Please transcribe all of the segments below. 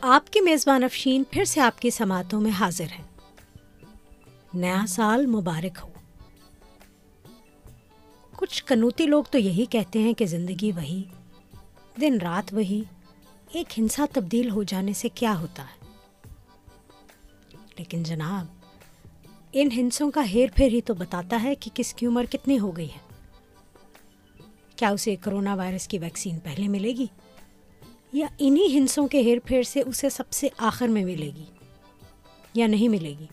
آپ کی میزبان افشین پھر سے آپ کی سماعتوں میں حاضر ہے نیا سال مبارک ہو۔ کچھ کنوتی لوگ تو یہی کہتے ہیں کہ زندگی وہی، دن رات وہی، ایک ہنسا تبدیل ہو جانے سے کیا ہوتا ہے۔ لیکن جناب، ان ہنسوں کا ہیر پھیر ہی تو بتاتا ہے کہ کس کی عمر کتنی ہو گئی ہے۔ کیا اسے کرونا وائرس کی ویکسین پہلے ملے گی؟ یا انہی ہنسوں کے ہیر پھیر سے اسے سب سے آخر میں ملے گی یا نہیں ملے گی؟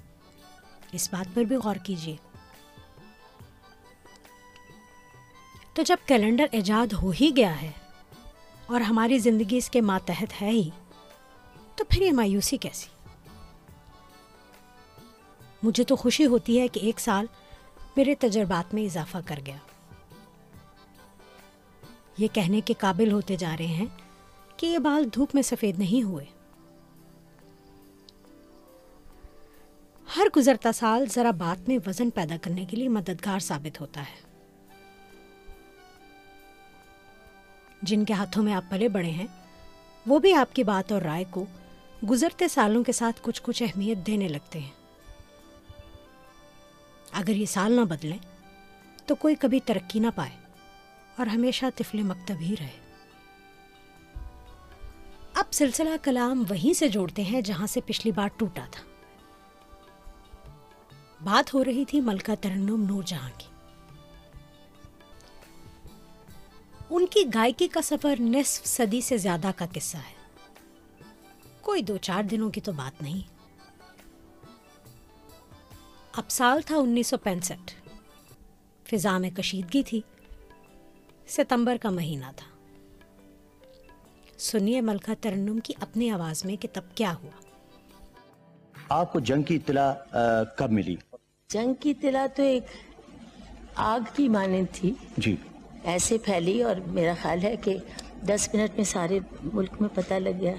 اس بات پر بھی غور کیجیے تو جب کیلنڈر ایجاد ہو ہی گیا ہے اور ہماری زندگی اس کے ماتحت ہے ہی، تو پھر یہ مایوسی کیسی؟ مجھے تو خوشی ہوتی ہے کہ ایک سال میرے تجربات میں اضافہ کر گیا۔ یہ کہنے کے قابل ہوتے جا رہے ہیں کہ یہ بال دھوپ میں سفید نہیں ہوئے۔ ہر گزرتا سال ذرا بات میں وزن پیدا کرنے کے لیے مددگار ثابت ہوتا ہے۔ جن کے ہاتھوں میں آپ پلے بڑے ہیں، وہ بھی آپ کی بات اور رائے کو گزرتے سالوں کے ساتھ کچھ کچھ اہمیت دینے لگتے ہیں۔ اگر یہ سال نہ بدلیں، تو کوئی کبھی ترقی نہ پائے اور ہمیشہ طفل مکتب ہی رہے۔ اب سلسلہ کلام وہیں سے جوڑتے ہیں جہاں سے پچھلی بار ٹوٹا تھا۔ بات ہو رہی تھی ملکہ ترنم نور جہاں کی۔ ان کی گائکی کا سفر نصف صدی سے زیادہ کا قصہ ہے۔ کوئی دو چار دنوں کی تو بات نہیں۔ اب سال تھا انیس سو پینسٹھ۔ فضا میں کشیدگی تھی۔ ستمبر کا مہینہ تھا۔ سنیے ملکہ ترنم کی اپنی آواز میں کہ تب کیا ہوا؟ آپ کو جنگ کی اطلاع کب ملی؟ جنگ کی اطلاع تو ایک آگ کی مانند تھی۔ جی۔ ایسے پھیلی اور میرا خیال ہے کہ دس منٹ میں سارے ملک میں پتہ لگ گیا۔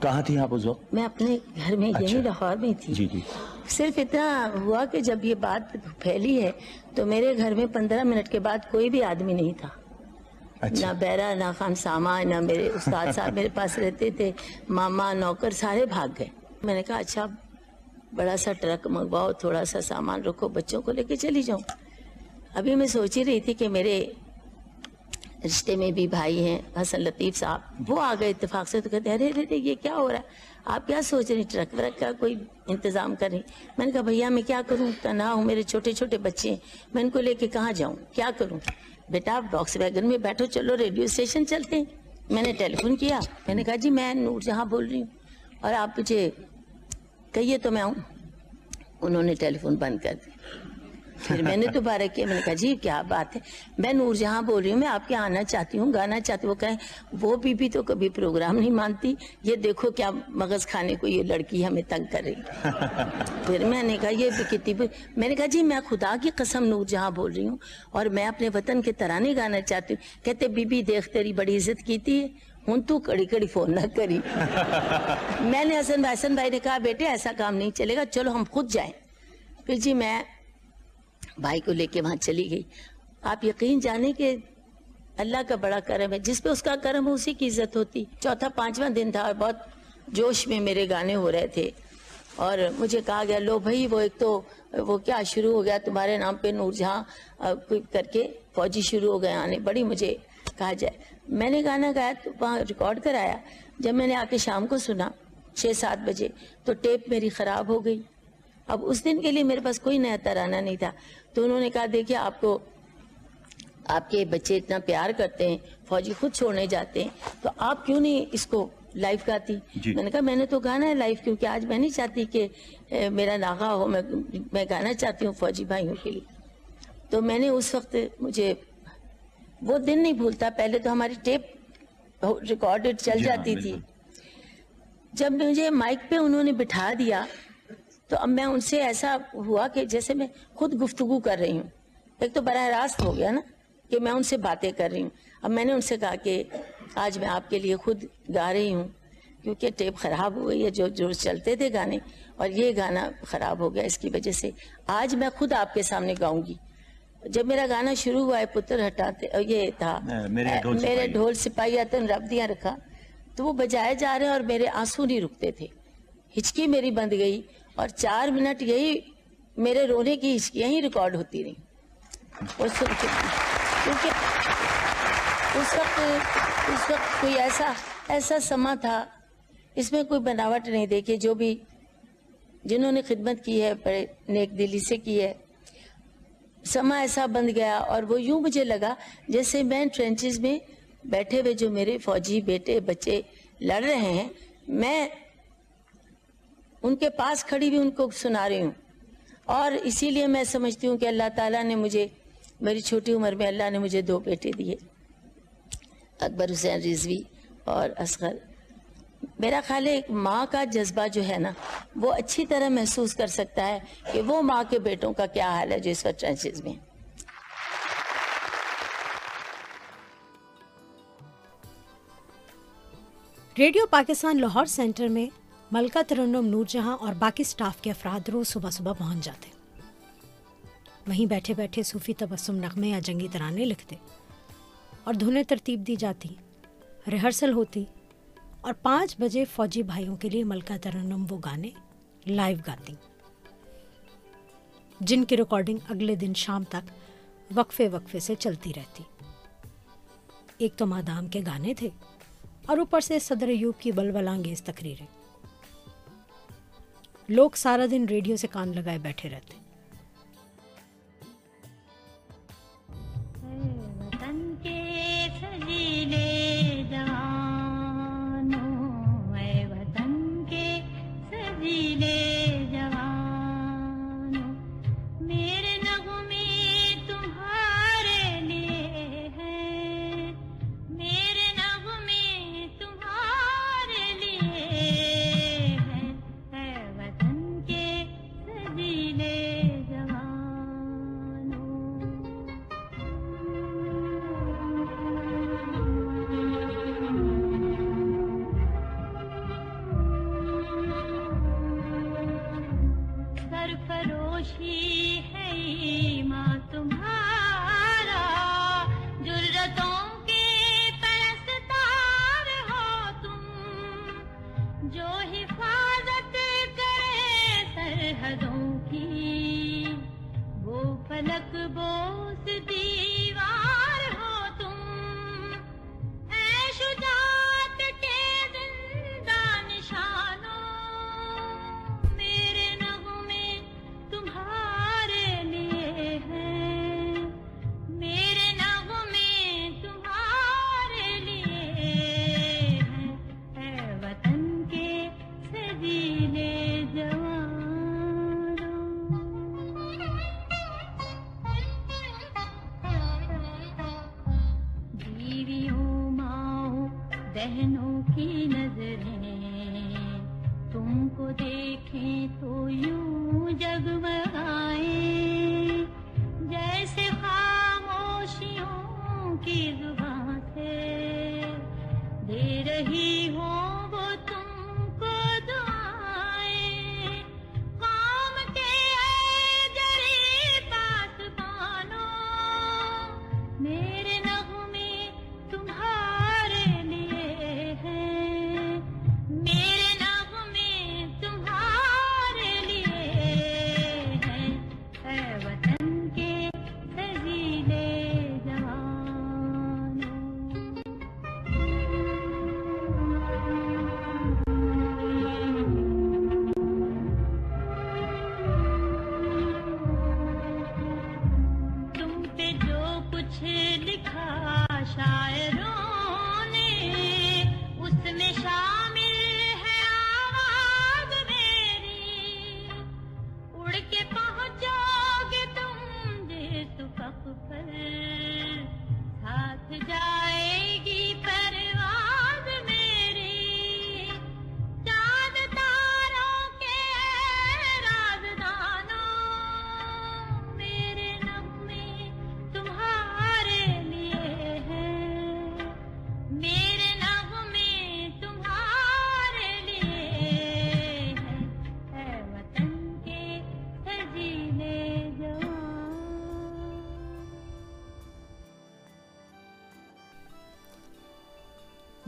کہاں تھی آپ اس وقت؟ میں اپنے گھر میں یہی اچھا۔ لاہور میں تھی۔ جی جی۔ صرف اتنا ہوا کہ جب یہ بات پھیلی ہے تو میرے گھر میں پندرہ منٹ کے بعد کوئی بھی آدمی نہیں تھا۔ اچھا۔ نہ بیرا، نہ خان ساما نہ میرے استاد صاحب میرے پاس رہتے تھے۔ ماما نوکر سارے بھاگ گئے۔ میں نے کہا اچھا بڑا سا ٹرک منگواؤ، تھوڑا سا سامان رکھو، بچوں کو لے کے چلی جاؤں۔ ابھی میں سوچ ہی رہی تھی کہ میرے رشتے میں بھی بھائی ہیں، حسن لطیف صاحب، وہ آ گئے اتفاق سے تو کہتے ارے ارے یہ کیا ہو رہا ہے؟ آپ کیا سوچ رہی ٹرک ورک کا کوئی انتظام کر رہی۔ میں نے کہا، بھیا، میں کیا کروں؟ تنہا ہوں، میرے چھوٹے چھوٹے بچے ہیں۔ میں ان کو لے کے کہاں جاؤں؟ کیا کروں؟ بیٹا، آپ باکس ویگن میں بیٹھو، چلو، ریڈیو اسٹیشن چلتے ہیں۔ میں نے ٹیلی فون کیا، میں نے کہا جی میں نور جہاں بول رہی ہوں۔ اور آپ مجھے کہیے تو میں آؤں۔ انہوں نے ٹیلی فون بند کر دیا۔ پھر میں نے دوبارہ کیا، میں نے کہا جی کیا بات ہے؟ میں نور جہاں بول رہی ہوں، میں آپ کے آنا چاہتی ہوں، گانا چاہتی ہوں، وہ کہیں، وہ بی بی تو کبھی پروگرام نہیں مانتی، یہ دیکھو کیا مغز کھانے کو یہ لڑکی ہمیں تنگ کر رہی پھر میں نے کہا، یہ بھی کتنی میں نے کہا جی میں خدا کی قسم نور جہاں بول رہی ہوں اور میں اپنے وطن کے ترانے گانا چاہتی ہوں۔ کہتے بی بی دیکھ، تیری بڑی عزت کی تھی، ہوں تو کڑی کڑی فون نہ کری. میں نے حسن بھائی حسن بھائی نے کہا، بیٹے، ایسا کام نہیں چلے گا، چلو ہم خود جائیں. پھر جی میں بھائی کو لے کے وہاں چلی گئی۔ آپ یقین جانے کہ اللہ کا بڑا کرم ہے، جس پہ اس کا کرم اسی کی عزت ہوتی۔ چوتھا، پانچواں دن تھا اور بہت جوش میں میرے گانے ہو رہے تھے۔ اور مجھے کہا گیا، لو بھائی، وہ ایک تو وہ کیا شروع ہو گیا، تمہارے نام پہ نور جہاں کر کے فوجی شروع ہو گئے آنے۔ بڑی مجھے کہا جائے۔ میں نے گانا گایا تو وہاں ریکارڈ کرایا۔ جب میں نے آ کے شام کو سنا، چھ، سات بجے، تو ٹیپ میری خراب ہو گئی۔ اب اس دن کے لیے میرے پاس کوئی نیا ترانہ نہیں تھا۔ تو انہوں نے کہا دیکھیے آپ کو آپ کے بچے اتنا پیار کرتے ہیں فوجی خود چھوڑنے جاتے ہیں تو آپ کیوں نہیں اس کو لائف گاتی جی۔ میں نے کہا میں نے تو گانا ہے لائف کیونکہ آج میں نہیں چاہتی کہ میرا ناغا ہو میں میں گانا چاہتی ہوں فوجی بھائیوں کے لیے تو میں نے اس وقت مجھے وہ دن نہیں بھولتا پہلے تو ہماری ٹیپ ریکارڈڈ چل جی ہاں، جاتی تھی۔ جب مجھے مائک پہ انہوں نے بٹھا دیا تو اب میں ان سے ایسا ہوا کہ جیسے میں خود گفتگو کر رہی ہوں۔ ایک تو براہ راست ہو گیا نا کہ میں ان سے باتیں کر رہی ہوں۔ اب میں نے ان سے کہا کہ آج میں آپ کے لیے خود گا رہی ہوں۔ کیونکہ ٹیپ خراب ہو گئی ہے جو جو چلتے تھے گانے اور یہ گانا خراب ہو گیا۔ اس کی وجہ سے آج میں خود آپ کے سامنے گاؤں گی۔ جب میرا گانا شروع ہوا ہے پتر ہٹاتے یہ تھا۔ میرے ڈھول میرے سپاہی۔ ڈھول سپاہی آتے رب دیا رکھا۔ تو وہ بجائے جا رہے ہیں اور میرے آنسو نہیں رکتے تھے۔ ہچکی میری بند گئی۔ اور چار منٹ یہی میرے رونے کی ہچکی یہی ریکارڈ ہوتی رہی اور سن کے کیونکہ اس وقت اس وقت کوئی ایسا ایسا سما تھا، اس میں کوئی بناوٹ نہیں دیکھی جو بھی جنہوں نے خدمت کی ہے، بڑے نیک دلی سے کی ہے۔ سما ایسا بند گیا اور وہ یوں مجھے لگا جیسے میں ٹرینچز میں بیٹھے ہوئے جو میرے فوجی بیٹے بچے لڑ رہے ہیں، میں ان کے پاس کھڑی ہوئی ان کو سنا رہی ہوں اور اسی لیے میں سمجھتی ہوں کہ اللہ تعالیٰ نے مجھے، میری چھوٹی عمر میں اللہ نے مجھے دو بیٹے دیے، اکبر حسین رضوی اور اصغر میرا خیال ہے ایک ماں کا جذبہ جو ہے نا، وہ اچھی طرح محسوس کر سکتا ہے کہ وہ ماں کے بیٹوں کا کیا حال ہے جو اس وقت ٹرینچز میں ہیں۔ ریڈیو پاکستان لاہور سینٹر میں ملکہ ترنم نور جہاں اور باقی سٹاف کے افراد روز صبح صبح پہنچ جاتے۔ وہیں بیٹھے بیٹھے صوفی تبسم نغمے یا جنگی ترانے لکھتے اور دھنیں ترتیب دی جاتی، ریہرسل ہوتی اور پانچ بجے فوجی بھائیوں کے لیے ملکہ ترنم وہ گانے لائیو گاتی۔ جن کی ریکارڈنگ اگلے دن شام تک وقفے وقفے سے چلتی رہتی۔ ایک تو مادام کے گانے تھے اور اوپر سے صدر ایوب کی بلبلانگیز تقریریں۔ لوگ سارا دن ریڈیو سے کان لگائے بیٹھے رہتے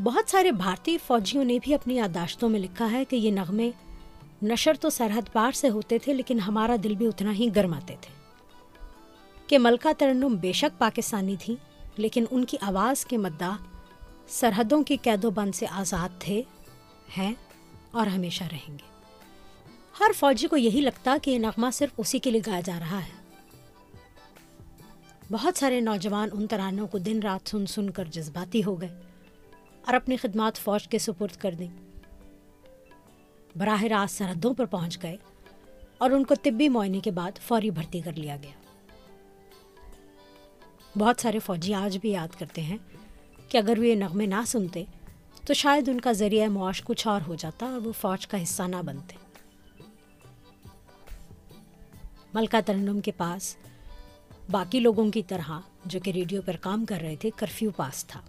بہت سارے بھارتی فوجیوں نے بھی اپنی یادداشتوں میں لکھا ہے کہ یہ نغمے نشر تو سرحد پار سے ہوتے تھے، لیکن ہمارا دل بھی اتنا ہی گرماتے تھے کہ ملکہ ترنم بے شک پاکستانی تھیں، لیکن ان کی آواز کے مداح سرحدوں کی قید و بند سے آزاد تھے، ہیں اور ہمیشہ رہیں گے۔ ہر فوجی کو یہی لگتا کہ یہ نغمہ صرف اسی کے لیے گایا جا رہا ہے۔ بہت سارے نوجوان ان ترانوں کو دن رات سن سن کر جذباتی ہو گئے۔ اور اپنی خدمات فوج کے سپرد کر دیں۔ براہ راست سرحدوں پر پہنچ گئے اور ان کو طبی معائنے کے بعد فوری بھرتی کر لیا گیا۔ بہت سارے فوجی آج بھی یاد کرتے ہیں کہ اگر وہ یہ نغمے نہ سنتے تو شاید ان کا ذریعہ معاش کچھ اور ہو جاتا اور وہ فوج کا حصہ نہ بنتے۔ ملکہ ترنم کے پاس باقی لوگوں کی طرح جو کہ ریڈیو پر کام کر رہے تھے، کرفیو پاس تھا۔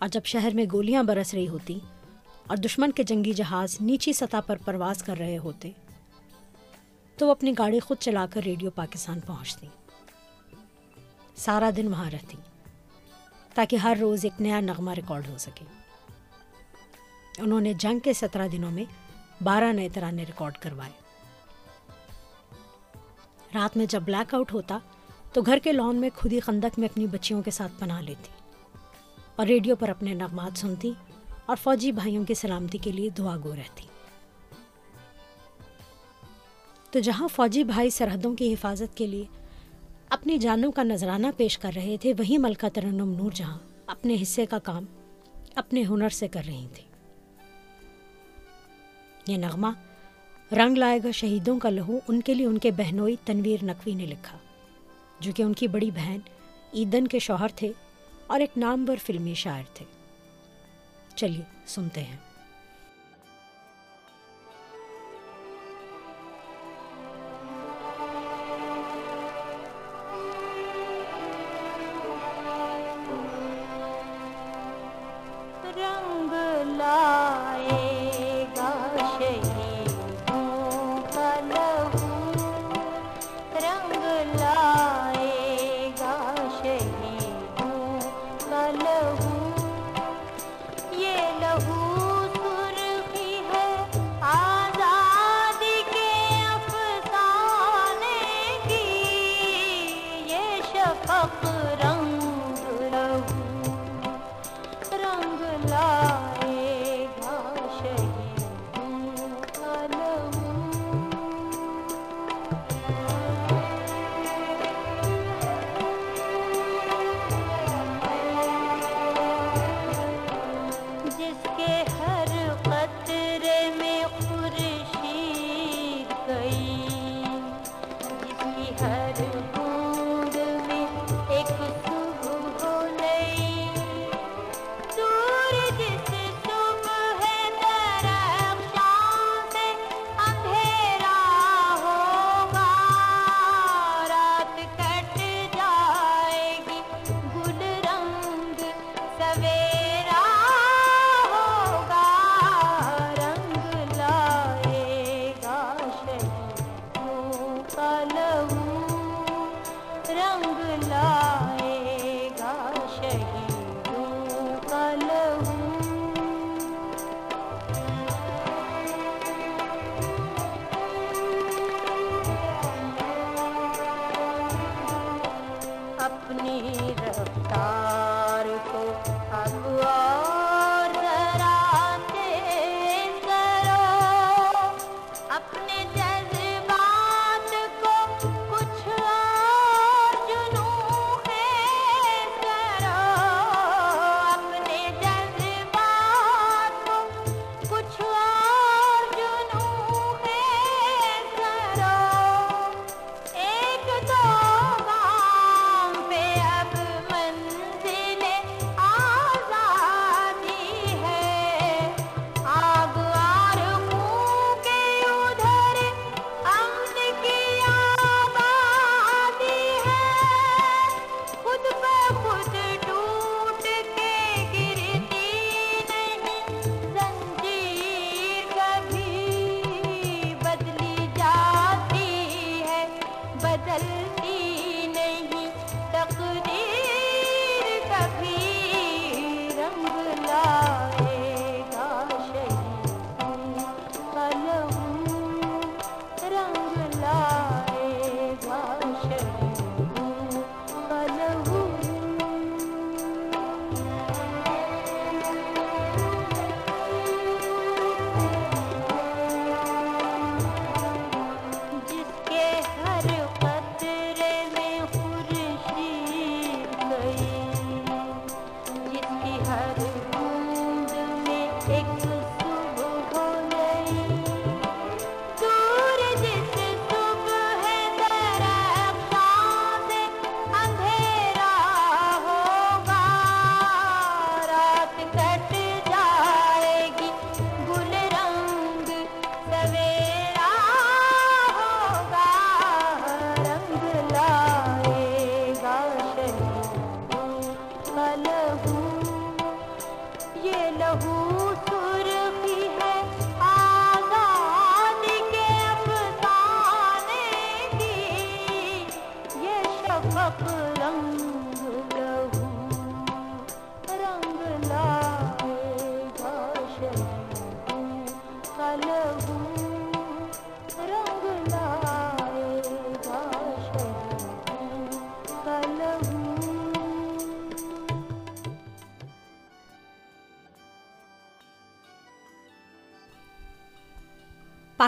اور جب شہر میں گولیاں برس رہی ہوتی اور دشمن کے جنگی جہاز نیچی سطح پر پرواز کر رہے ہوتے، تو وہ اپنی گاڑی خود چلا کر ریڈیو پاکستان پہنچتی۔ سارا دن وہاں رہتی، تاکہ ہر روز ایک نیا نغمہ ریکارڈ ہو سکے۔ انہوں نے جنگ کے سترہ دنوں میں بارہ نئے ترانے ریکارڈ کروائے۔ رات میں جب بلیک آؤٹ ہوتا، تو گھر کے لان میں خود ہی خندق میں اپنی بچیوں کے ساتھ پناہ لیتی۔ اور ریڈیو پر اپنے نغمات سنتی اور فوجی بھائیوں کی سلامتی کے لیے دعا گو رہتی۔ تو جہاں فوجی بھائی سرحدوں کی حفاظت کے لیے اپنی جانوں کا نذرانہ پیش کر رہے تھے، وہی ملکہ ترنم نور جہاں اپنے حصے کا کام، اپنے ہنر سے کر رہی تھی۔ یہ نغمہ رنگ لائے گا شہیدوں کا لہو ان کے لیے ان کے بہنوئی تنویر نقوی نے لکھا، جو کہ ان کی بڑی بہن ایدن کے شوہر تھے اور ایک نامور فلمی شاعر تھے۔ چلیے سنتے ہیں۔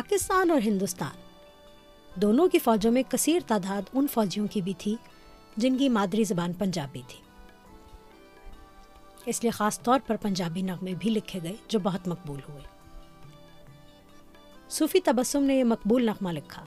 پاکستان اور ہندوستان۔ دونوں کی فوجوں میں کثیر تعداد ان فوجیوں کی بھی تھی جن کی مادری زبان پنجابی تھی۔ اس لیے خاص طور پر پنجابی نغمے بھی لکھے گئے جو بہت مقبول ہوئے۔ صوفی تبسم نے یہ مقبول نغمہ لکھا۔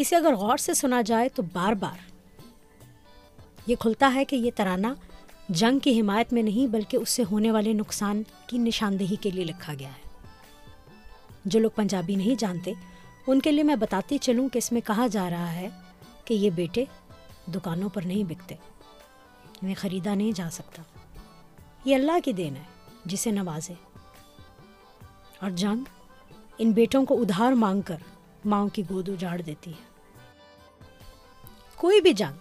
اسے اگر غور سے سنا جائے تو بار بار۔ یہ کھلتا ہے کہ یہ ترانہ جنگ کی حمایت میں نہیں بلکہ اس سے ہونے والے نقصان کی نشاندہی کے لیے لکھا گیا ہے۔ جو لوگ پنجابی نہیں جانتے، ان کے لیے میں بتاتی چلوں کہ اس میں کہا جا رہا ہے کہ یہ بیٹے دکانوں پر نہیں بکتے، انہیں خریدا نہیں جا سکتا۔ یہ اللہ کی دین ہے جسے نوازے۔ اور جنگ ان بیٹوں کو ادھار مانگ کر ماؤں کی گود اجاڑ دیتی ہے۔ کوئی بھی جنگ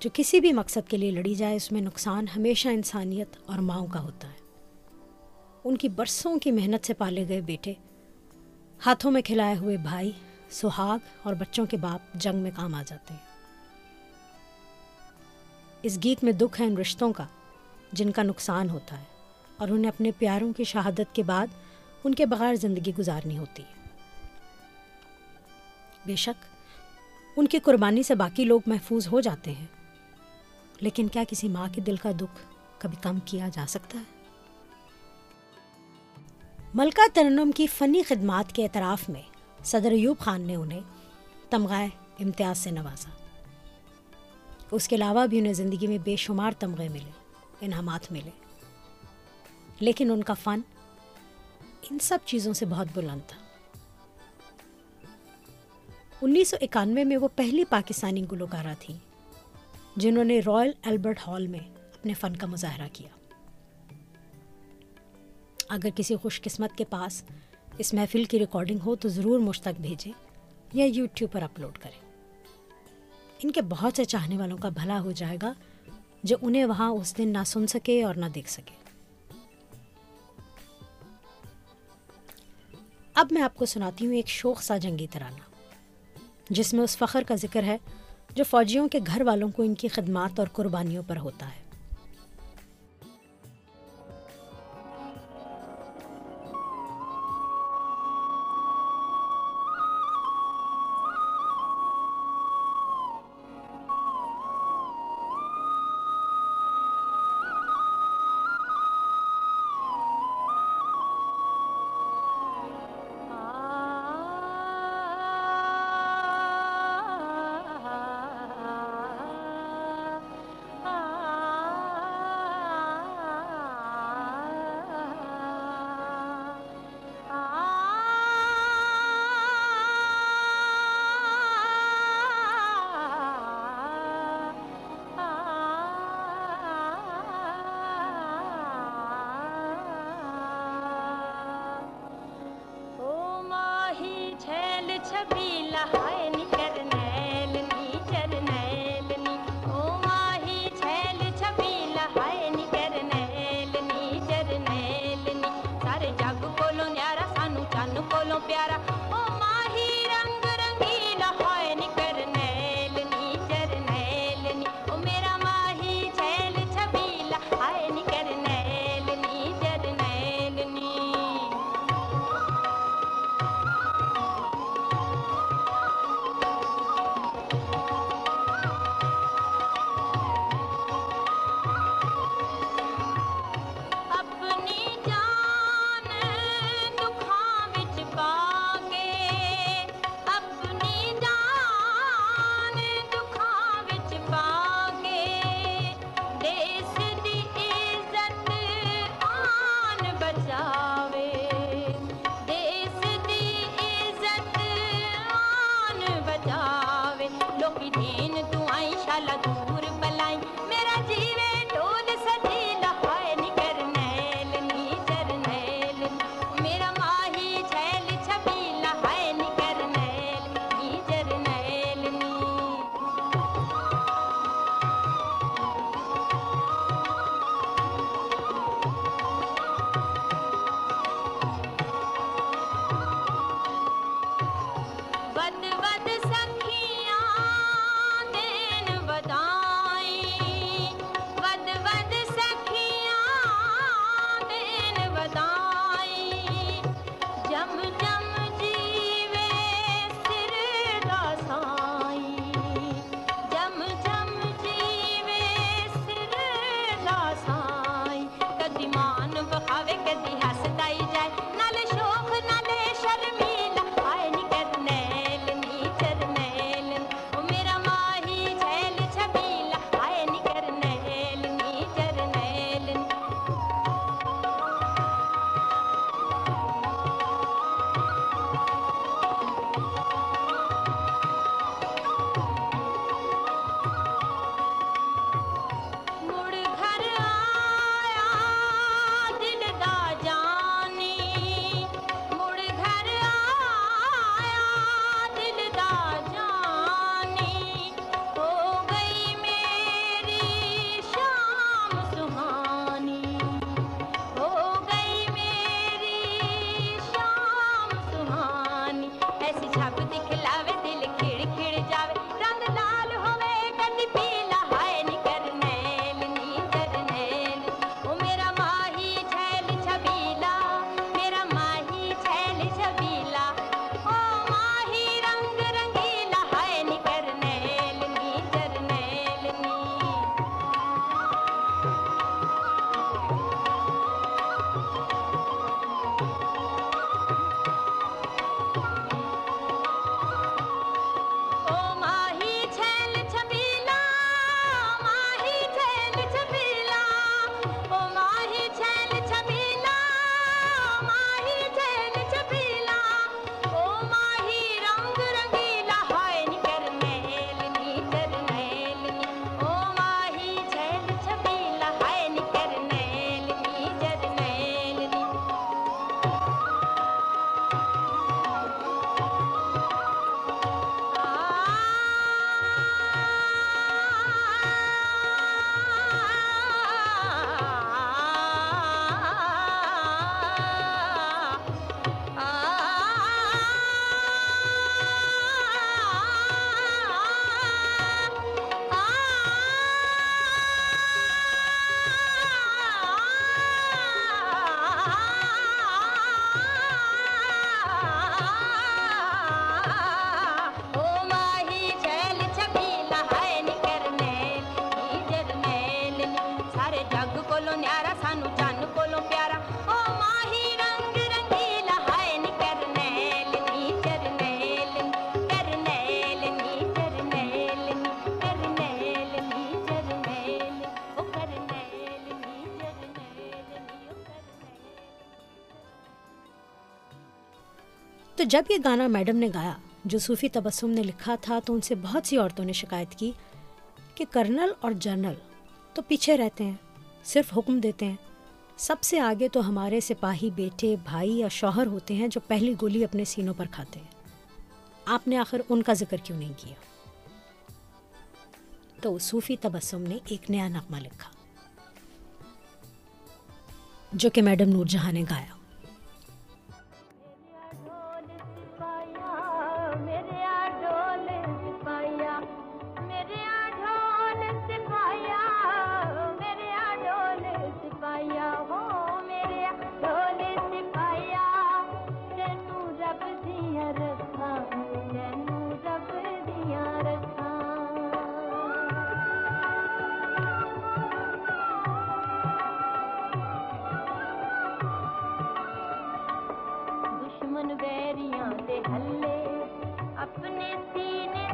جو کسی بھی مقصد کے لیے لڑی جائے، اس میں نقصان ہمیشہ انسانیت اور ماؤں کا ہوتا ہے۔ ان کی برسوں کی محنت سے پالے گئے بیٹے، ہاتھوں میں کھلائے ہوئے بھائی، سہاگ اور بچوں کے باپ جنگ میں کام آ جاتے ہیں۔ اس گیت میں دکھ ہے ان رشتوں کا، جن کا نقصان ہوتا ہے، اور انہیں اپنے پیاروں کی شہادت کے بعد ان کے بغیر زندگی گزارنی ہوتی ہے۔ بے شک ان کی قربانی سے باقی لوگ محفوظ ہو جاتے ہیں۔ لیکن کیا کسی ماں کے دل کا دکھ کبھی کم کیا جا سکتا ہے؟ ملکہ ترنم کی فنی خدمات کے اعتراف میں صدر ایوب خان نے انہیں تمغہ امتیاز سے نوازا۔ اس کے علاوہ بھی انہیں زندگی میں بے شمار تمغے ملے، انعامات ملے۔ لیکن ان کا فن ان سب چیزوں سے بہت بلند تھا۔ انیس سو اکانوے میں وہ پہلی پاکستانی گلوکارہ تھیں، جنہوں نے رائل البرٹ ہال میں اپنے فن کا مظاہرہ کیا۔ اگر کسی خوش قسمت کے پاس اس محفل کی ریکارڈنگ ہو تو ضرور مجھ تک بھیجیں یا یوٹیوب پر اپلوڈ کریں۔ ان کے بہت سے چاہنے والوں کا بھلا ہو جائے گا جو انہیں وہاں اس دن نہ سن سکے اور نہ دیکھ سکے۔ اب میں آپ کو سناتی ہوں ایک شوق سا جنگی ترانہ۔ جس میں اس فخر کا ذکر ہے جو فوجیوں کے گھر والوں کو ان کی خدمات اور قربانیوں پر ہوتا ہے۔ تو جب یہ گانا میڈم نے گایا، جو صوفی تبسم نے لکھا تھا، تو ان سے بہت سی عورتوں نے شکایت کی کہ کرنل اور جنرل تو پیچھے رہتے ہیں، صرف حکم دیتے ہیں۔ سب سے آگے تو ہمارے سپاہی بیٹے، بھائی یا شوہر ہوتے ہیں جو پہلی گولی اپنے سینوں پر کھاتے ہیں۔ آپ نے آخر ان کا ذکر کیوں نہیں کیا؟ تو صوفی تبسم نے ایک نیا نغمہ لکھا، جو کہ میڈم نور جہاں نے گایا۔ اپنے سینے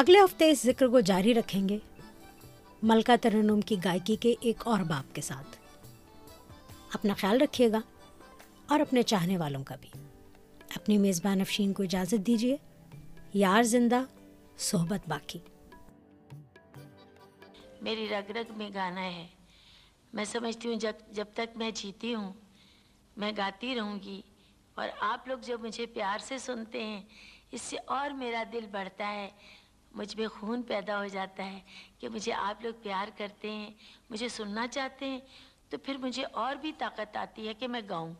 اگلے ہفتے اس ذکر کو جاری رکھیں گے ملکہ ترنم کی گائکی کے ایک اور باپ کے ساتھ۔ اپنا خیال رکھیے گا اور اپنے چاہنے والوں کا بھی۔ اپنی میزبان افشین کو اجازت دیجیے یار زندہ، صحبت باقی۔ میری رگ رگ میں گانا ہے۔ میں سمجھتی ہوں جب جب تک میں جیتی ہوں، میں گاتی رہوں گی۔ اور آپ لوگ جب مجھے پیار سے سنتے ہیں، اس سے اور میرا دل بڑھتا ہے۔ مجھ میں خون پیدا ہو جاتا ہے کہ مجھے آپ لوگ پیار کرتے ہیں، مجھے سننا چاہتے ہیں، تو پھر مجھے اور بھی طاقت آتی ہے کہ میں گاؤں۔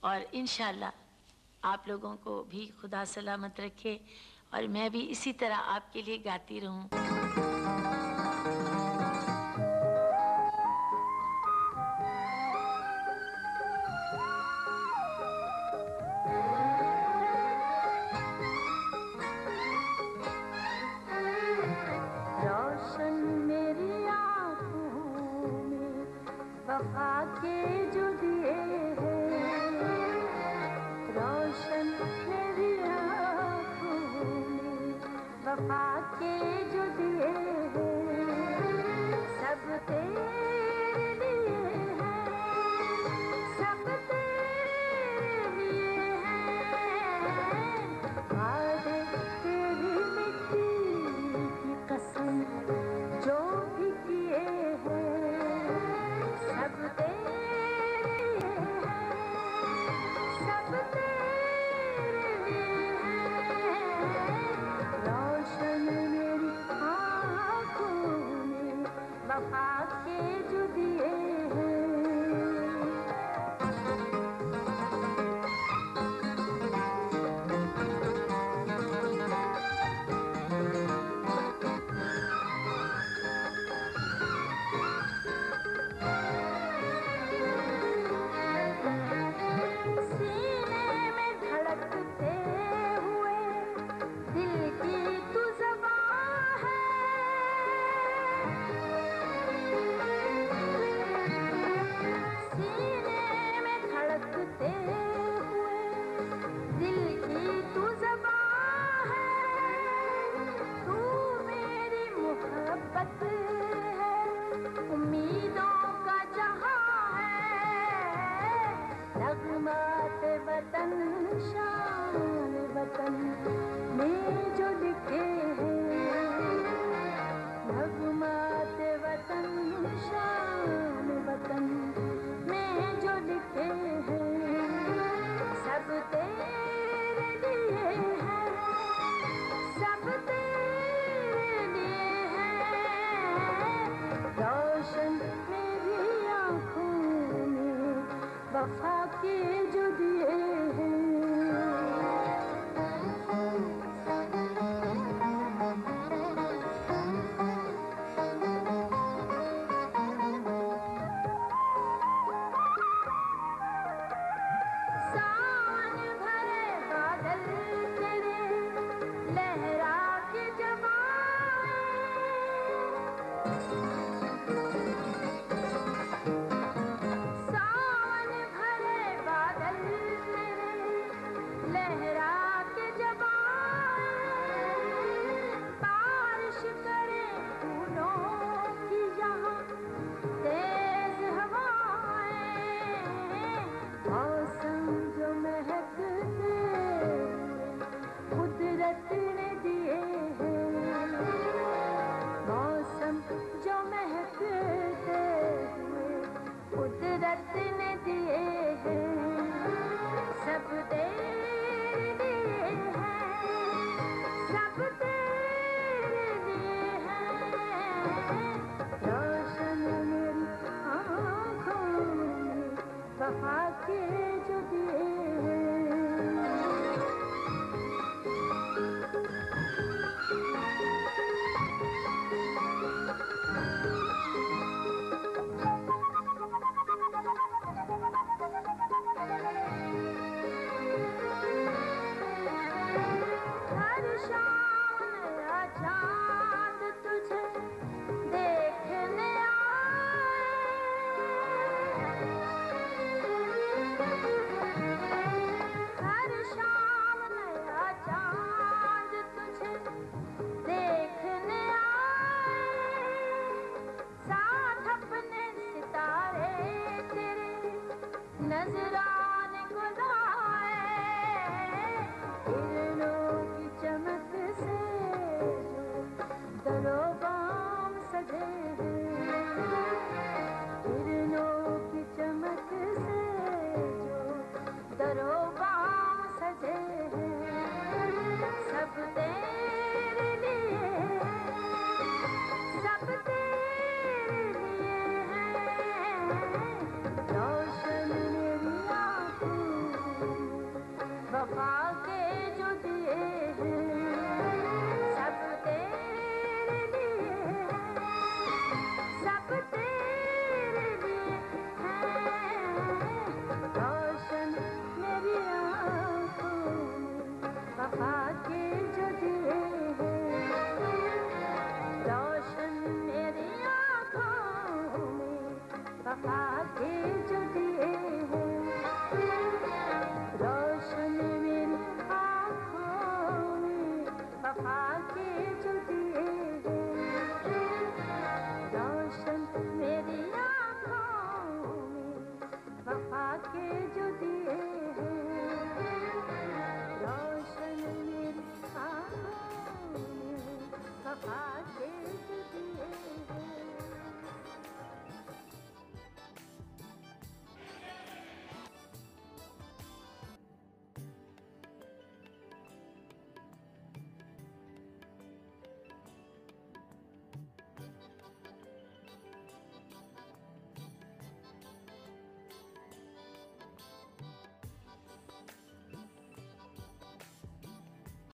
اور انشاءاللہ آپ لوگوں کو بھی خدا سلامت رکھے اور میں بھی اسی طرح آپ کے لیے گاتی رہوں۔